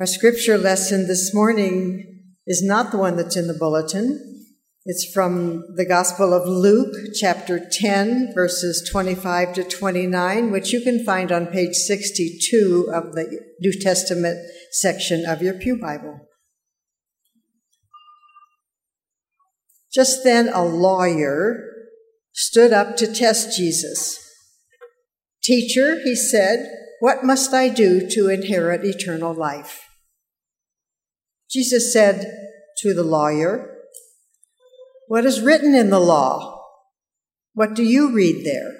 Our scripture lesson this morning is not the one that's in the bulletin. It's from the Gospel of Luke, chapter 10, verses 25 to 29, which you can find on page 62 of the New Testament section of your Pew Bible. Just then, a lawyer stood up to test Jesus. Teacher, he said, what must I do to inherit eternal life? Jesus said to the lawyer, What is written in the law? What do you read there?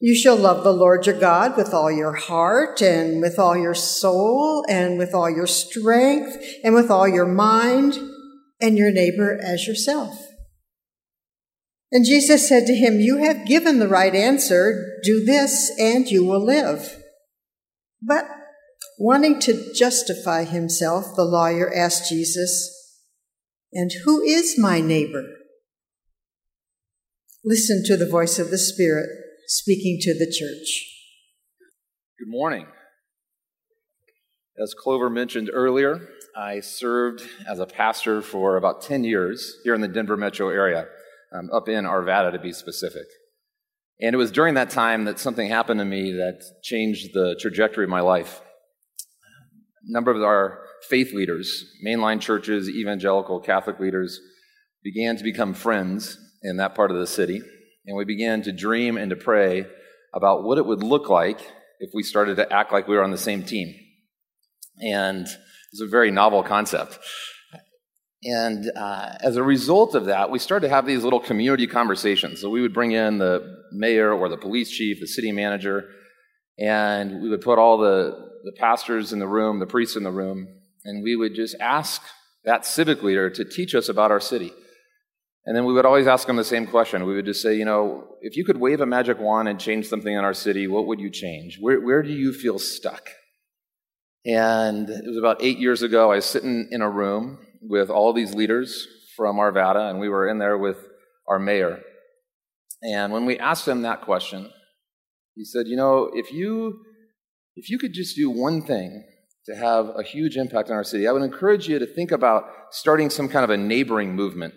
You shall love the Lord your God with all your heart and with all your soul and with all your strength and with all your mind and your neighbor as yourself. And Jesus said to him, You have given the right answer. Do this and you will live. But wanting to justify himself, the lawyer asked Jesus, And who is my neighbor? Listen to the voice of the Spirit speaking to the church. Good morning. As Clover mentioned earlier, I served as a pastor for about 10 years here in the Denver metro area um, up in Arvada to be specific. And it was during that time that something happened to me that changed the trajectory of my life. Number of our faith leaders, mainline churches, evangelical Catholic leaders, began to become friends in that part of the city. And we began to dream and to pray about what it would look like if we started to act like we were on the same team. And it's a very novel concept. And uh, as a result of that, we started to have these little community conversations. So we would bring in the mayor or the police chief, the city manager, and we would put all the, the pastors in the room, the priests in the room, and we would just ask that civic leader to teach us about our city. And then we would always ask them the same question. We would just say, you know, if you could wave a magic wand and change something in our city, what would you change? Where, where do you feel stuck? And it was about eight years ago, I was sitting in a room with all these leaders from Arvada, and we were in there with our mayor. And when we asked him that question, he said, "You know, if you if you could just do one thing to have a huge impact on our city, I would encourage you to think about starting some kind of a neighboring movement."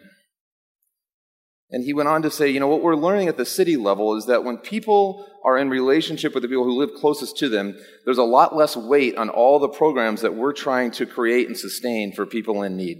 And he went on to say, you know, what we're learning at the city level is that when people are in relationship with the people who live closest to them, there's a lot less weight on all the programs that we're trying to create and sustain for people in need.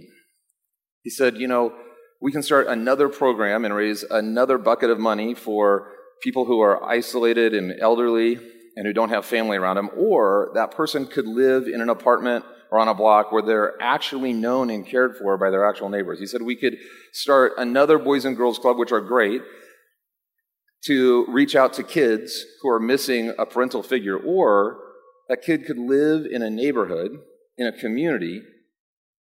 He said, you know, we can start another program and raise another bucket of money for people who are isolated and elderly and who don't have family around them, or that person could live in an apartment or on a block where they're actually known and cared for by their actual neighbors. He said we could start another Boys and Girls Club, which are great, to reach out to kids who are missing a parental figure, or that kid could live in a neighborhood, in a community,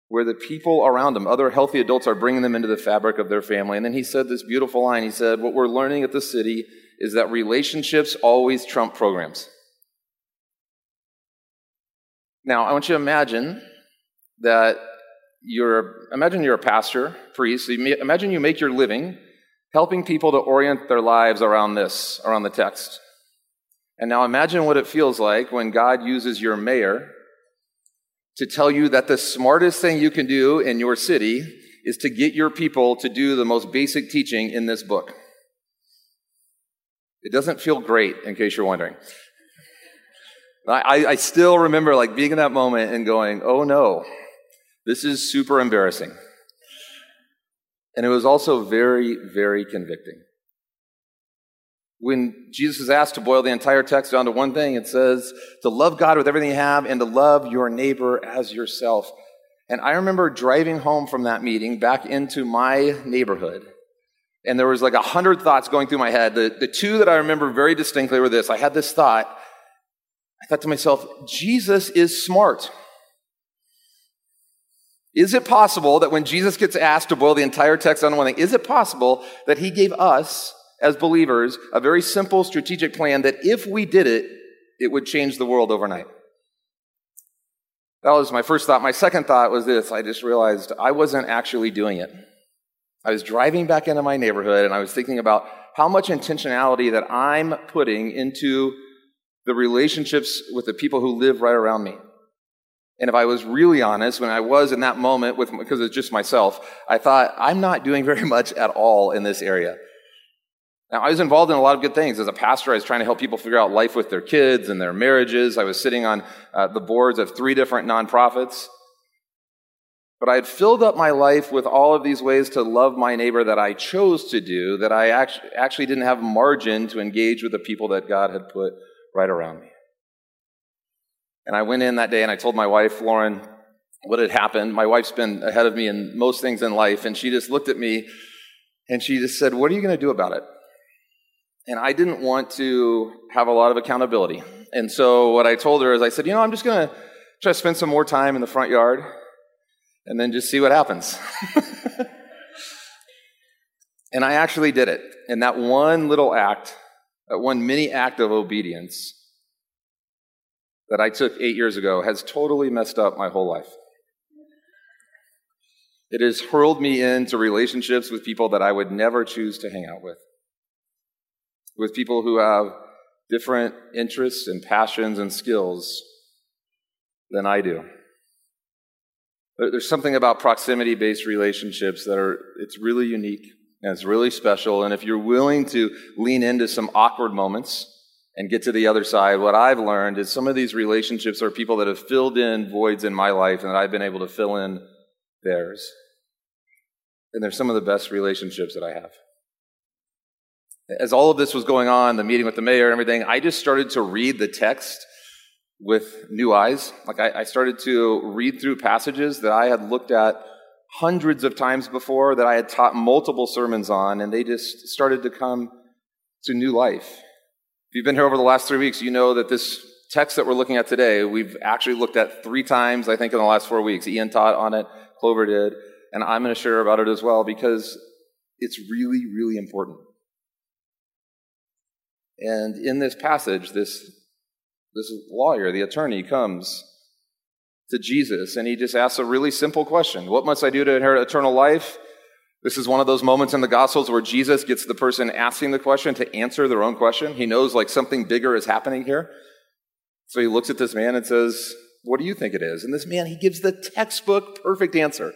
where the people around them, other healthy adults, are bringing them into the fabric of their family. And then he said this beautiful line. He said, What we're learning at the city is that relationships always trump programs. Now, I want you to imagine that you're, imagine you're a pastor, priest. So you, imagine you make your living helping people to orient their lives around this, around the text. And now imagine what it feels like when God uses your mayor to tell you that the smartest thing you can do in your city is to get your people to do the most basic teaching in this book. It doesn't feel great, in case you're wondering. I, I still remember like being in that moment and going, oh no, this is super embarrassing. And it was also very, very convicting. When Jesus is asked to boil the entire text down to one thing, it says to love God with everything you have and to love your neighbor as yourself. And I remember driving home from that meeting back into my neighborhood. And there was like a hundred thoughts going through my head. The, the two that I remember very distinctly were this. I had this thought I thought to myself, Jesus is smart. Is it possible that when Jesus gets asked to boil the entire text on one thing, is it possible that he gave us, as believers, a very simple strategic plan that if we did it, it would change the world overnight? That was my first thought. My second thought was this I just realized I wasn't actually doing it. I was driving back into my neighborhood and I was thinking about how much intentionality that I'm putting into the relationships with the people who live right around me. And if I was really honest, when I was in that moment with, because it's just myself, I thought, I'm not doing very much at all in this area. Now, I was involved in a lot of good things. As a pastor, I was trying to help people figure out life with their kids and their marriages. I was sitting on uh, the boards of three different nonprofits. But I had filled up my life with all of these ways to love my neighbor that I chose to do, that I actually didn't have margin to engage with the people that God had put right around me. And I went in that day and I told my wife, Lauren, what had happened. My wife's been ahead of me in most things in life, and she just looked at me and she just said, What are you going to do about it? And I didn't want to have a lot of accountability. And so what I told her is I said, You know, I'm just going to try to spend some more time in the front yard and then just see what happens. and I actually did it. And that one little act, that one mini act of obedience, that I took eight years ago has totally messed up my whole life. It has hurled me into relationships with people that I would never choose to hang out with, with people who have different interests and passions and skills than I do. There's something about proximity based relationships that are, it's really unique and it's really special. And if you're willing to lean into some awkward moments, and get to the other side, what I've learned is some of these relationships are people that have filled in voids in my life and that I've been able to fill in theirs. And they're some of the best relationships that I have. As all of this was going on, the meeting with the mayor and everything, I just started to read the text with new eyes. Like I, I started to read through passages that I had looked at hundreds of times before, that I had taught multiple sermons on, and they just started to come to new life. If you've been here over the last three weeks, you know that this text that we're looking at today, we've actually looked at three times, I think, in the last four weeks. Ian taught on it, Clover did, and I'm going to share about it as well because it's really, really important. And in this passage, this, this lawyer, the attorney, comes to Jesus and he just asks a really simple question What must I do to inherit eternal life? This is one of those moments in the Gospels where Jesus gets the person asking the question to answer their own question. He knows like something bigger is happening here. So he looks at this man and says, What do you think it is? And this man, he gives the textbook perfect answer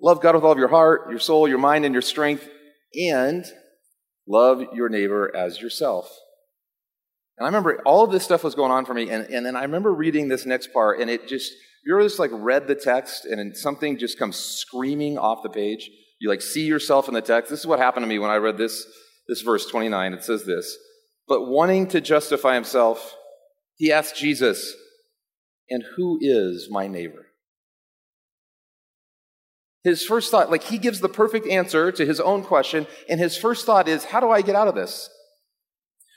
Love God with all of your heart, your soul, your mind, and your strength, and love your neighbor as yourself. And I remember all of this stuff was going on for me, and, and then I remember reading this next part, and it just, you ever just like read the text, and something just comes screaming off the page? You like see yourself in the text. This is what happened to me when I read this, this verse 29. It says this But wanting to justify himself, he asked Jesus, And who is my neighbor? His first thought, like he gives the perfect answer to his own question, and his first thought is, How do I get out of this?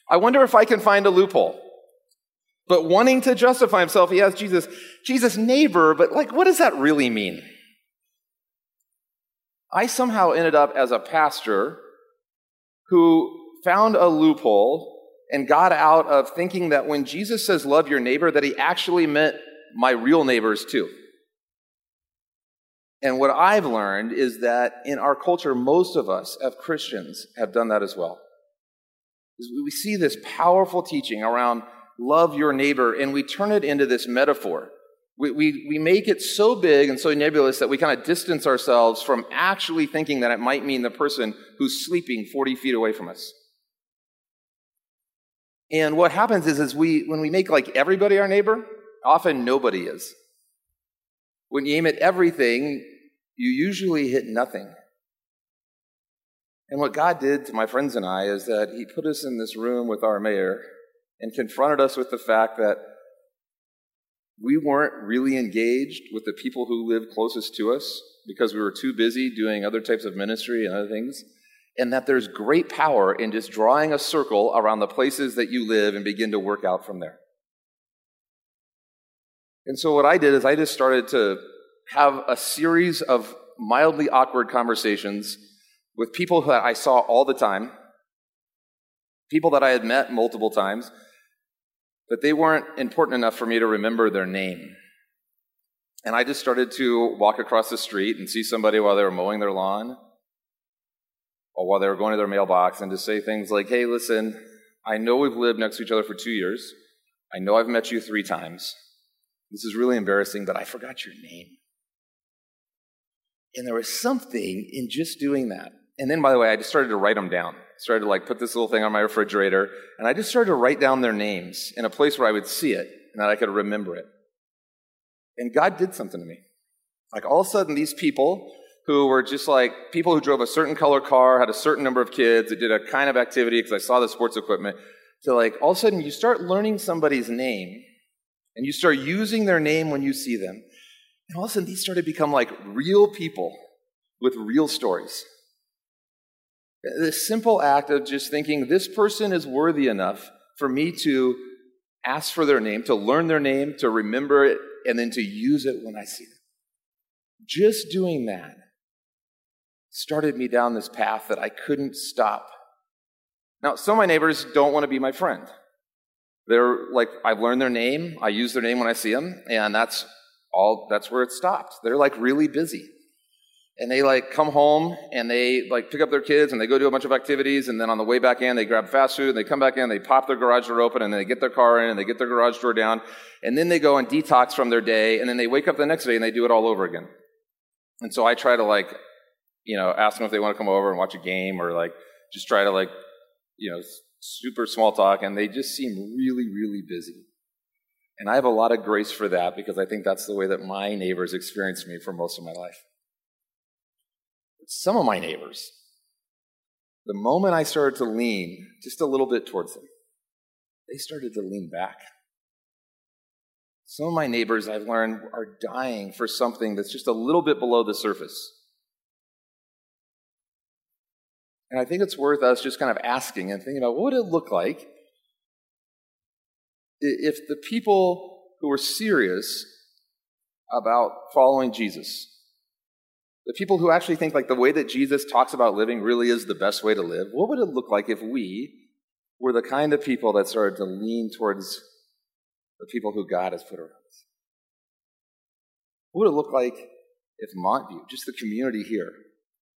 I wonder if I can find a loophole. But wanting to justify himself, he asks Jesus, Jesus, neighbor, but like, what does that really mean? I somehow ended up as a pastor who found a loophole and got out of thinking that when Jesus says love your neighbor, that he actually meant my real neighbors too. And what I've learned is that in our culture, most of us, as Christians, have done that as well. We see this powerful teaching around love your neighbor, and we turn it into this metaphor we, we, we make it so big and so nebulous that we kind of distance ourselves from actually thinking that it might mean the person who's sleeping 40 feet away from us. And what happens is, is we, when we make like everybody our neighbor, often nobody is. When you aim at everything, you usually hit nothing. And what God did to my friends and I is that He put us in this room with our mayor and confronted us with the fact that we weren't really engaged with the people who lived closest to us because we were too busy doing other types of ministry and other things. And that there's great power in just drawing a circle around the places that you live and begin to work out from there. And so, what I did is I just started to have a series of mildly awkward conversations with people that I saw all the time, people that I had met multiple times, but they weren't important enough for me to remember their name. And I just started to walk across the street and see somebody while they were mowing their lawn or while they were going to their mailbox and just say things like, hey, listen, I know we've lived next to each other for two years. I know I've met you three times. This is really embarrassing, but I forgot your name. And there was something in just doing that. And then, by the way, I just started to write them down. Started to like put this little thing on my refrigerator, and I just started to write down their names in a place where I would see it and that I could remember it. And God did something to me. Like all of a sudden, these people who were just like people who drove a certain color car, had a certain number of kids, that did a kind of activity because I saw the sports equipment, to like all of a sudden you start learning somebody's name and you start using their name when you see them. And all of a sudden these started to become like real people with real stories. The simple act of just thinking this person is worthy enough for me to ask for their name, to learn their name, to remember it, and then to use it when I see them. Just doing that started me down this path that I couldn't stop. Now, some of my neighbors don't want to be my friend. They're like, I've learned their name, I use their name when I see them, and that's all, that's where it stopped. They're like really busy. And they like come home and they like pick up their kids and they go do a bunch of activities and then on the way back in they grab fast food and they come back in, they pop their garage door open and they get their car in and they get their garage door down and then they go and detox from their day and then they wake up the next day and they do it all over again. And so I try to like you know, ask them if they want to come over and watch a game or like just try to like, you know, super small talk. And they just seem really, really busy. And I have a lot of grace for that because I think that's the way that my neighbors experienced me for most of my life. Some of my neighbors, the moment I started to lean just a little bit towards them, they started to lean back. Some of my neighbors I've learned are dying for something that's just a little bit below the surface. And I think it's worth us just kind of asking and thinking about what would it look like if the people who were serious about following Jesus, the people who actually think like the way that Jesus talks about living really is the best way to live, what would it look like if we were the kind of people that started to lean towards the people who God has put around us? What would it look like if Montview, just the community here,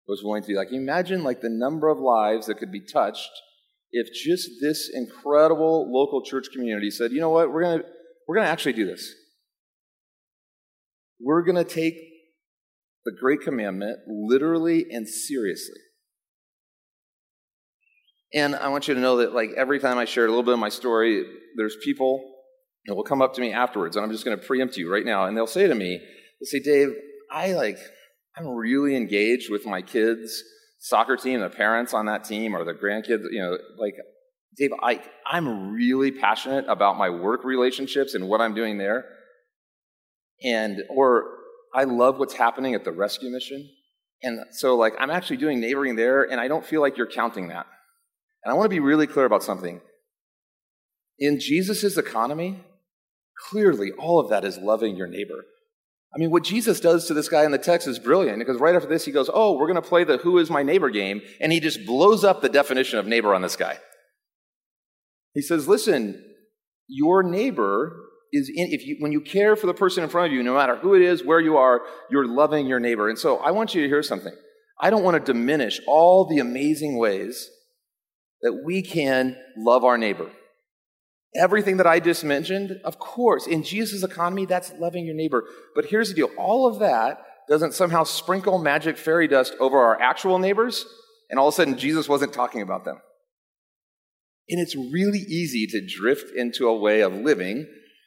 was willing to be Like, imagine like the number of lives that could be touched if just this incredible local church community said, you know what, we're gonna we're gonna actually do this. We're gonna take the Great Commandment literally and seriously. And I want you to know that, like, every time I share a little bit of my story, there's people that will come up to me afterwards, and I'm just going to preempt you right now, and they'll say to me, they'll say, Dave, I like, I'm really engaged with my kids' soccer team, the parents on that team, or the grandkids. You know, like Dave, I, I'm really passionate about my work relationships and what I'm doing there. And, or I love what's happening at the rescue mission. And so, like, I'm actually doing neighboring there, and I don't feel like you're counting that. And I want to be really clear about something. In Jesus' economy, clearly all of that is loving your neighbor. I mean, what Jesus does to this guy in the text is brilliant because right after this, he goes, Oh, we're going to play the Who is My Neighbor game. And he just blows up the definition of neighbor on this guy. He says, Listen, your neighbor is in, if you, when you care for the person in front of you, no matter who it is, where you are, you're loving your neighbor. And so I want you to hear something. I don't want to diminish all the amazing ways that we can love our neighbor. Everything that I just mentioned, of course, in Jesus' economy, that's loving your neighbor. But here's the deal all of that doesn't somehow sprinkle magic fairy dust over our actual neighbors, and all of a sudden Jesus wasn't talking about them. And it's really easy to drift into a way of living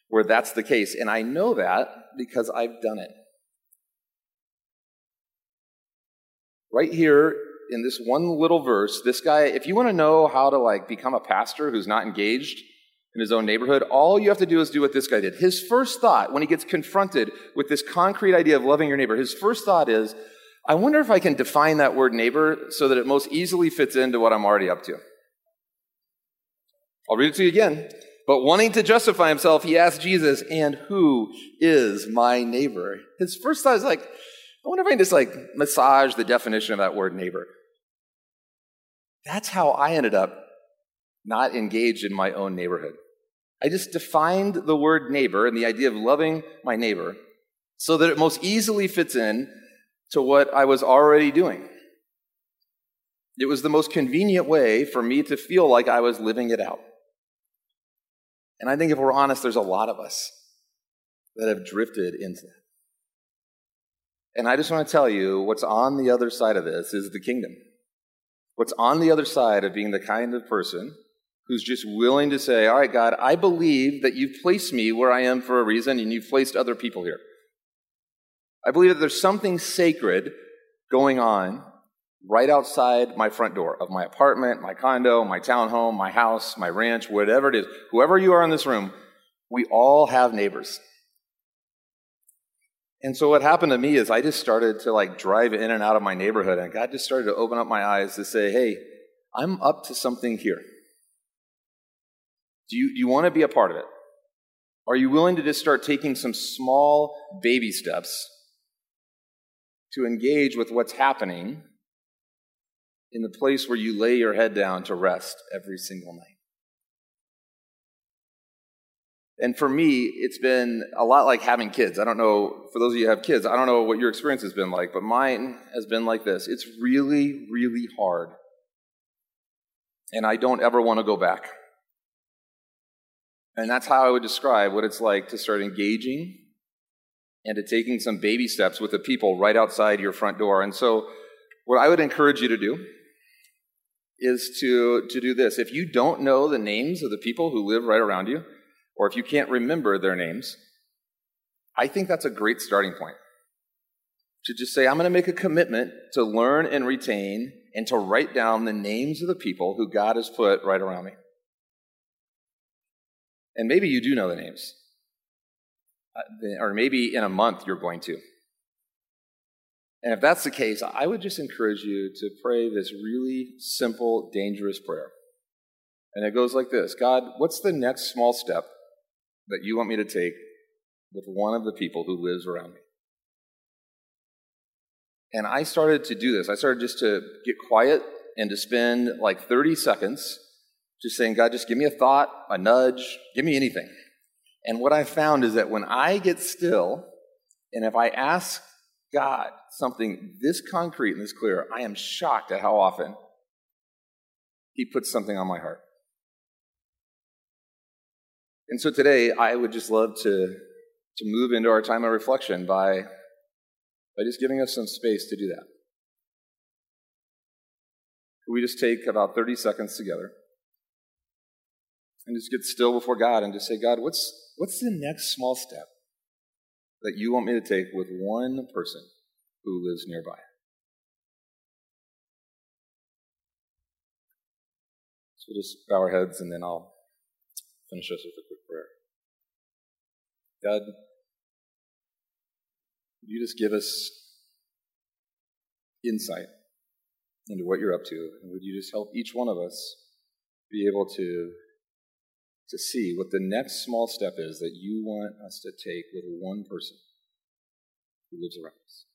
where that's the case. And I know that because I've done it. Right here in this one little verse, this guy, if you want to know how to like become a pastor who's not engaged, in his own neighborhood, all you have to do is do what this guy did. His first thought, when he gets confronted with this concrete idea of loving your neighbor, his first thought is, I wonder if I can define that word neighbor so that it most easily fits into what I'm already up to. I'll read it to you again. But wanting to justify himself, he asked Jesus, And who is my neighbor? His first thought is like, I wonder if I can just like massage the definition of that word neighbor. That's how I ended up not engaged in my own neighborhood. I just defined the word neighbor and the idea of loving my neighbor so that it most easily fits in to what I was already doing. It was the most convenient way for me to feel like I was living it out. And I think if we're honest, there's a lot of us that have drifted into that. And I just want to tell you what's on the other side of this is the kingdom. What's on the other side of being the kind of person who's just willing to say, All right, God, I believe that you've placed me where I am for a reason and you've placed other people here. I believe that there's something sacred going on right outside my front door of my apartment, my condo, my townhome, my house, my ranch, whatever it is. Whoever you are in this room, we all have neighbors. And so what happened to me is I just started to like drive in and out of my neighborhood and God just started to open up my eyes to say, hey, I'm up to something here. Do you, do you want to be a part of it? Are you willing to just start taking some small baby steps to engage with what's happening in the place where you lay your head down to rest every single night? And for me, it's been a lot like having kids. I don't know, for those of you who have kids, I don't know what your experience has been like, but mine has been like this. It's really, really hard. And I don't ever want to go back. And that's how I would describe what it's like to start engaging and to taking some baby steps with the people right outside your front door. And so, what I would encourage you to do is to, to do this. If you don't know the names of the people who live right around you, or if you can't remember their names, I think that's a great starting point. To just say, I'm going to make a commitment to learn and retain and to write down the names of the people who God has put right around me. And maybe you do know the names. Uh, or maybe in a month you're going to. And if that's the case, I would just encourage you to pray this really simple, dangerous prayer. And it goes like this God, what's the next small step that you want me to take with one of the people who lives around me? And I started to do this. I started just to get quiet and to spend like 30 seconds just saying, God, just give me a thought, a nudge, give me anything. And what I found is that when I get still, and if I ask God something this concrete and this clear, I am shocked at how often He puts something on my heart. And so today, I would just love to, to move into our time of reflection by, by just giving us some space to do that. Could we just take about 30 seconds together? and just get still before God and just say, God, what's, what's the next small step that you want me to take with one person who lives nearby? So we'll just bow our heads and then I'll finish us with a quick prayer. God, would you just give us insight into what you're up to? And would you just help each one of us be able to to see what the next small step is that you want us to take with one person who lives around us.